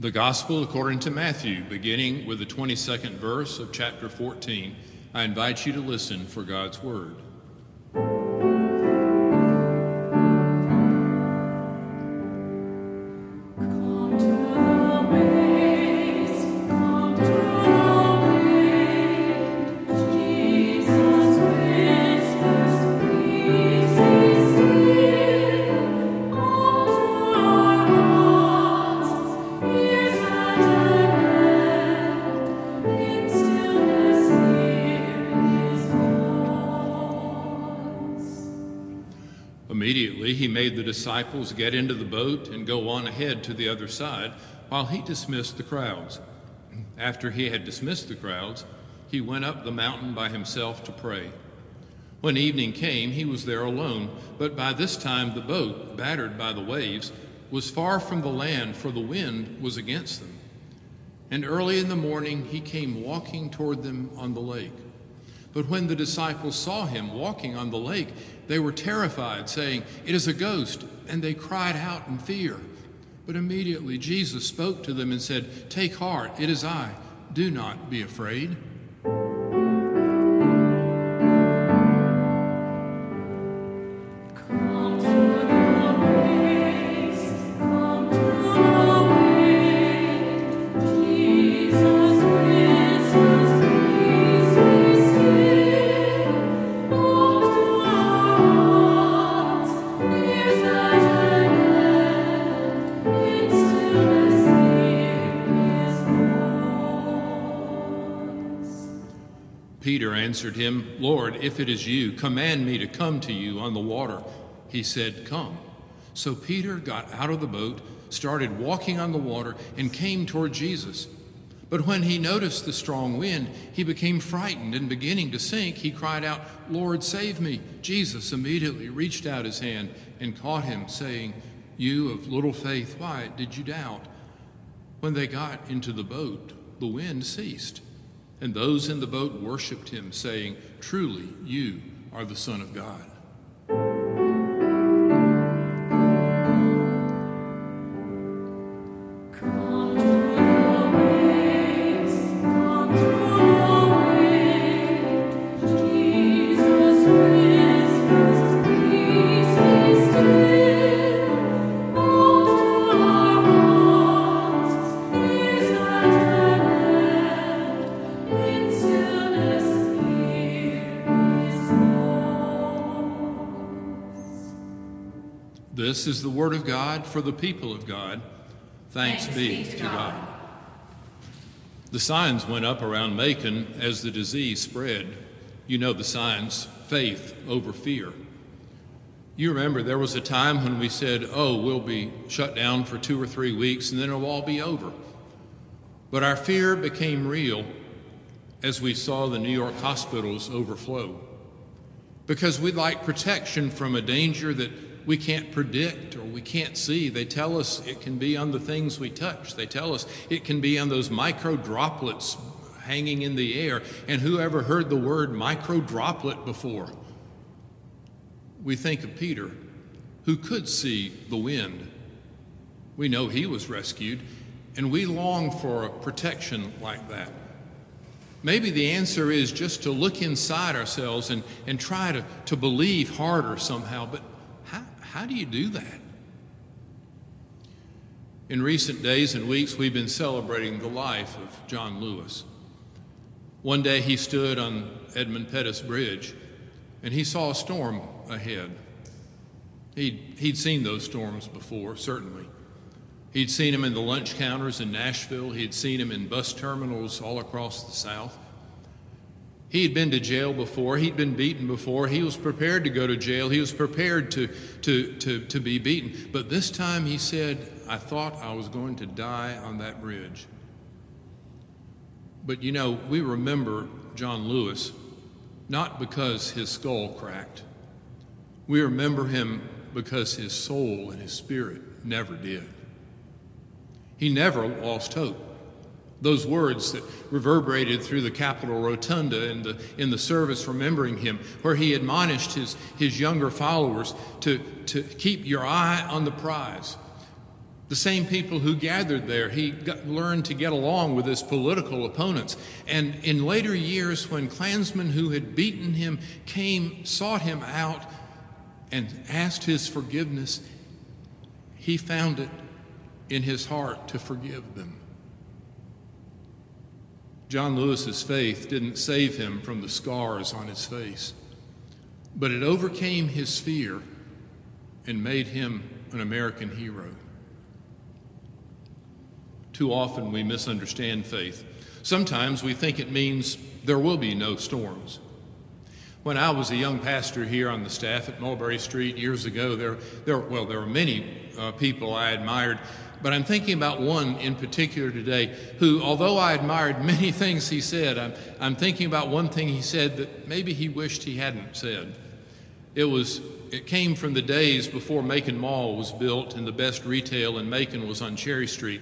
The Gospel according to Matthew, beginning with the 22nd verse of chapter 14. I invite you to listen for God's Word. Disciples get into the boat and go on ahead to the other side while he dismissed the crowds. After he had dismissed the crowds, he went up the mountain by himself to pray. When evening came, he was there alone, but by this time the boat, battered by the waves, was far from the land, for the wind was against them. And early in the morning he came walking toward them on the lake. But when the disciples saw him walking on the lake, they were terrified, saying, It is a ghost, and they cried out in fear. But immediately Jesus spoke to them and said, Take heart, it is I. Do not be afraid. Answered him, Lord, if it is you, command me to come to you on the water. He said, Come. So Peter got out of the boat, started walking on the water, and came toward Jesus. But when he noticed the strong wind, he became frightened, and beginning to sink, he cried out, Lord, save me. Jesus immediately reached out his hand and caught him, saying, You of little faith, why did you doubt? When they got into the boat, the wind ceased, and those in the boat worshipped him, saying, Truly, you are the Son of God. This is the word of God for the people of God. Thanks, be to God. The signs went up around Macon as the disease spread. You know the signs faith over fear. You remember there was a time when we said, oh, we'll be shut down for two or three weeks and then it'll all be over. But our fear became real as we saw the New York hospitals overflow because we'd like protection from a danger that we can't predict or we can't see. They tell us it can be on the things we touch, they tell us it can be on those micro droplets hanging in the air. And whoever heard the word micro droplet before? We think of Peter, who could see the wind. We know he was rescued, and we long for a protection like that. Maybe the answer is just to look inside ourselves and, and try to, to believe harder somehow, but how, do you do that? In recent days and weeks, we've been celebrating the life of John Lewis. One day he stood on Edmund Pettus Bridge and he saw a storm ahead. He'd, he'd seen those storms before, certainly. He'd seen them in the lunch counters in Nashville, he'd seen them in bus terminals all across the South. He had been to jail before. He'd been beaten before. He was prepared to go to jail. He was prepared to, to, to, to be beaten. But this time he said, I thought I was going to die on that bridge. But you know, we remember John Lewis not because his skull cracked. We remember him because his soul and his spirit never did. He never lost hope. Those words that reverberated through the Capitol Rotunda in the, in the service remembering him, where he admonished his, his younger followers to, to keep your eye on the prize. The same people who gathered there, he got, learned to get along with his political opponents. And in later years, when Klansmen who had beaten him came, sought him out, and asked his forgiveness, he found it in his heart to forgive them. John Lewis's faith didn't save him from the scars on his face, but it overcame his fear and made him an American hero. Too often we misunderstand faith. Sometimes we think it means there will be no storms. When I was a young pastor here on the staff at Mulberry Street years ago, there, there well, there were many uh, people I admired, but I'm thinking about one in particular today who, although I admired many things he said, I'm, I'm thinking about one thing he said that maybe he wished he hadn't said. It was it came from the days before Macon Mall was built and the best retail in Macon was on Cherry Street.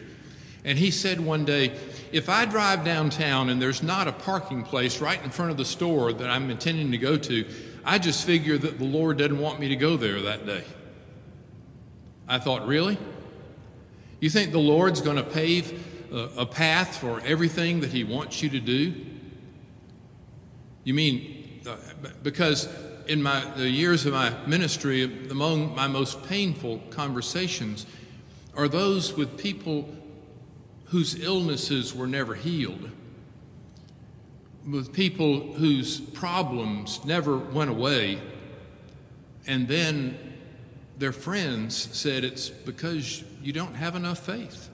And he said one day, if I drive downtown and there's not a parking place right in front of the store that I'm intending to go to, I just figure that the Lord doesn't want me to go there that day. I thought, really? You think the Lord's going to pave a, path for everything that He wants you to do? You mean, uh, because in my, the years of my ministry, among my most painful conversations are those with people whose illnesses were never healed, with people whose problems never went away, and then their friends said it's because you don't have enough faith.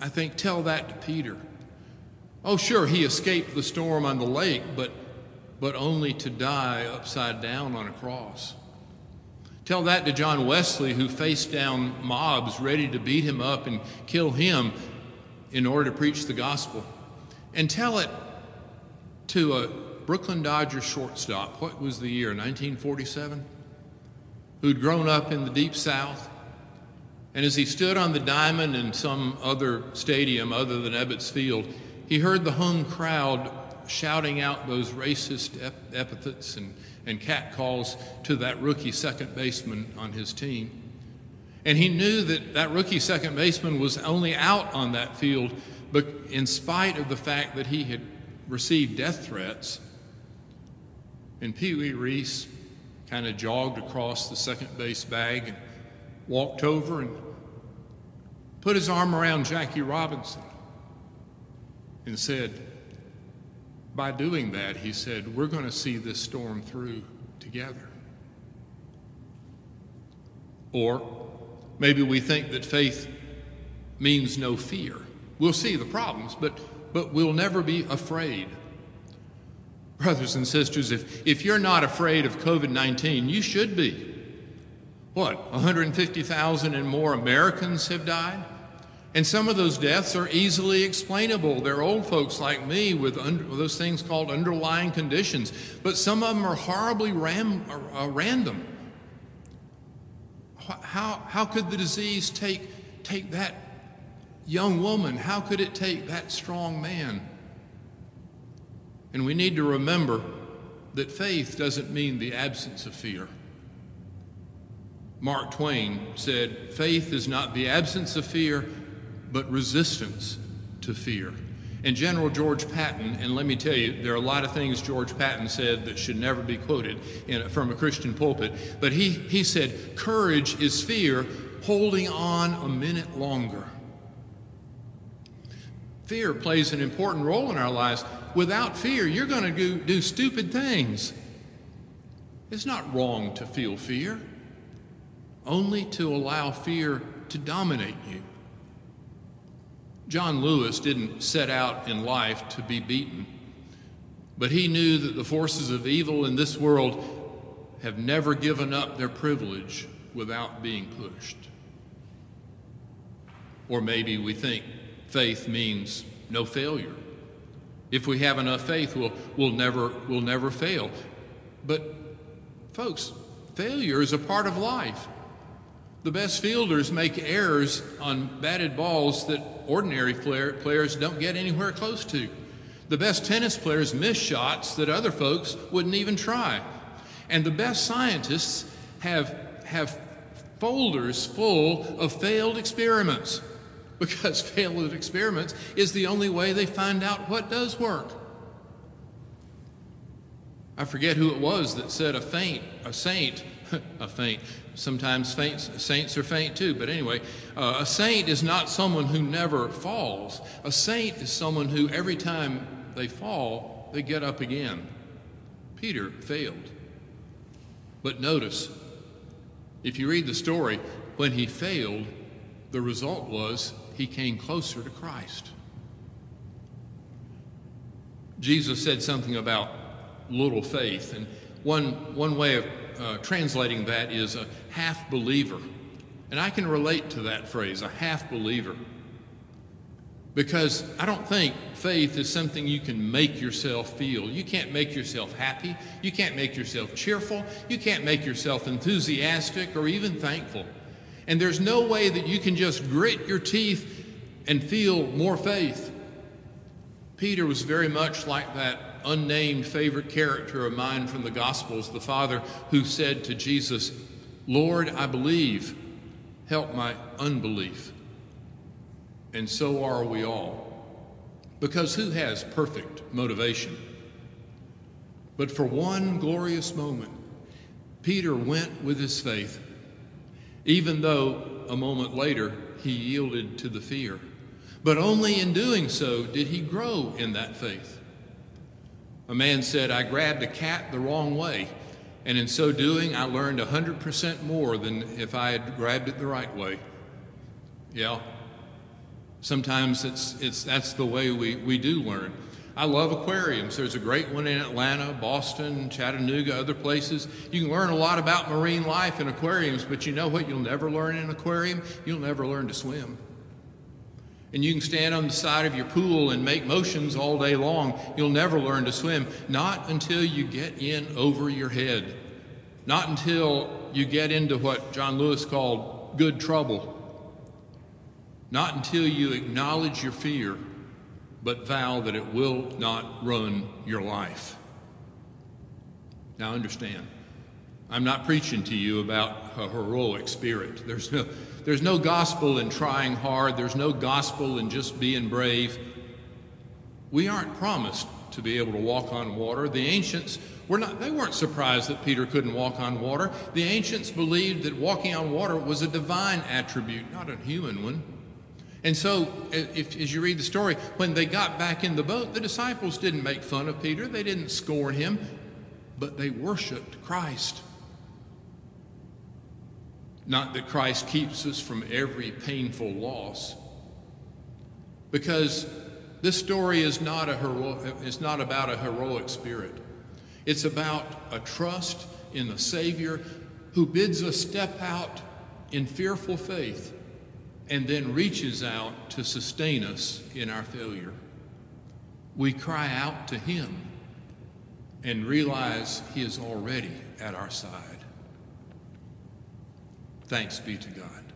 I think tell that to Peter. Oh, sure, he escaped the storm on the lake, but, but only to die upside down on a cross. Tell that to John Wesley, who faced down mobs ready to beat him up and kill him in order to preach the gospel. And tell it to a Brooklyn Dodgers shortstop. What was the year? 1947? Who'd grown up in the deep south. And as he stood on the diamond in some other stadium other than Ebbets Field, he heard the home crowd shouting out those racist ep- epithets and, and catcalls to that rookie second baseman on his team. And he knew that that rookie second baseman was only out on that field, but in spite of the fact that he had received death threats. And Pee Wee Reese kind of jogged across the second base bag and walked over and put his arm around Jackie Robinson and said, by doing that, he said, We're going to see this storm through together. Or maybe we think that faith means no fear. We'll see the problems, but, but we'll never be afraid. Brothers and sisters, if, if you're not afraid of COVID 19, you should be. What, 150,000 and more Americans have died? And some of those deaths are easily explainable. They're old folks like me with under, those things called underlying conditions, but some of them are horribly ram, uh, random. How, how could the disease take, take that young woman? How could it take that strong man? And we need to remember that faith doesn't mean the absence of fear. Mark Twain said, Faith is not the absence of fear, but resistance to fear. And General George Patton, and let me tell you, there are a lot of things George Patton said that should never be quoted from a Christian pulpit, but he, he said, Courage is fear holding on a minute longer. Fear plays an important role in our lives. Without fear, you're going to do, do stupid things. It's not wrong to feel fear, only to allow fear to dominate you. John Lewis didn't set out in life to be beaten, but he knew that the forces of evil in this world have never given up their privilege without being pushed. Or maybe we think faith means no failure. If we have enough faith, we'll, we'll, never, we'll never fail. But, folks, failure is a part of life. The best fielders make errors on batted balls that ordinary players don't get anywhere close to. The best tennis players miss shots that other folks wouldn't even try. And the best scientists have, have folders full of failed experiments because failed experiments is the only way they find out what does work. I forget who it was that said a faint, a saint, a faint. Sometimes faints, saints are faint too, but anyway, uh, a saint is not someone who never falls. A saint is someone who every time they fall, they get up again. Peter failed. But notice, if you read the story, when he failed, the result was he came closer to Christ. Jesus said something about little faith, and one, one way of uh, translating that is a half believer. And I can relate to that phrase, a half believer. Because I don't think faith is something you can make yourself feel. You can't make yourself happy. You can't make yourself cheerful. You can't make yourself enthusiastic or even thankful. And there's no way that you can just grit your teeth and feel more faith. Peter was very much like that unnamed favorite character of mine from the Gospels, the father who said to Jesus, Lord, I believe, help my unbelief. And so are we all. Because who has perfect motivation? But for one glorious moment, Peter went with his faith, even though a moment later he yielded to the fear. But only in doing so did he grow in that faith. A man said, I grabbed a cat the wrong way, and in so doing, I learned 100% more than if I had grabbed it the right way. Yeah, sometimes it's, it's, that's the way we, we do learn. I love aquariums. There's a great one in Atlanta, Boston, Chattanooga, other places. You can learn a lot about marine life in aquariums, but you know what you'll never learn in an aquarium? You'll never learn to swim. And you can stand on the side of your pool and make motions all day long. You'll never learn to swim. Not until you get in over your head. Not until you get into what John Lewis called good trouble. Not until you acknowledge your fear, but vow that it will not run your life. Now, understand, I'm not preaching to you about a heroic spirit. There's no, there's no gospel in trying hard, there's no gospel in just being brave. We aren't promised to be able to walk on water. The ancients were not, they weren't surprised that Peter couldn't walk on water. The ancients believed that walking on water was a divine attribute, not a human one. And so, if, as you read the story, when they got back in the boat, the disciples didn't make fun of Peter, they didn't scorn him, but they worshiped Christ. Not that Christ keeps us from every painful loss, because this story is not, a hero, is not about a heroic spirit. It's about a trust in the Savior who bids us step out in fearful faith and then reaches out to sustain us in our failure. We cry out to Him and realize He is already at our side. Thanks be to God.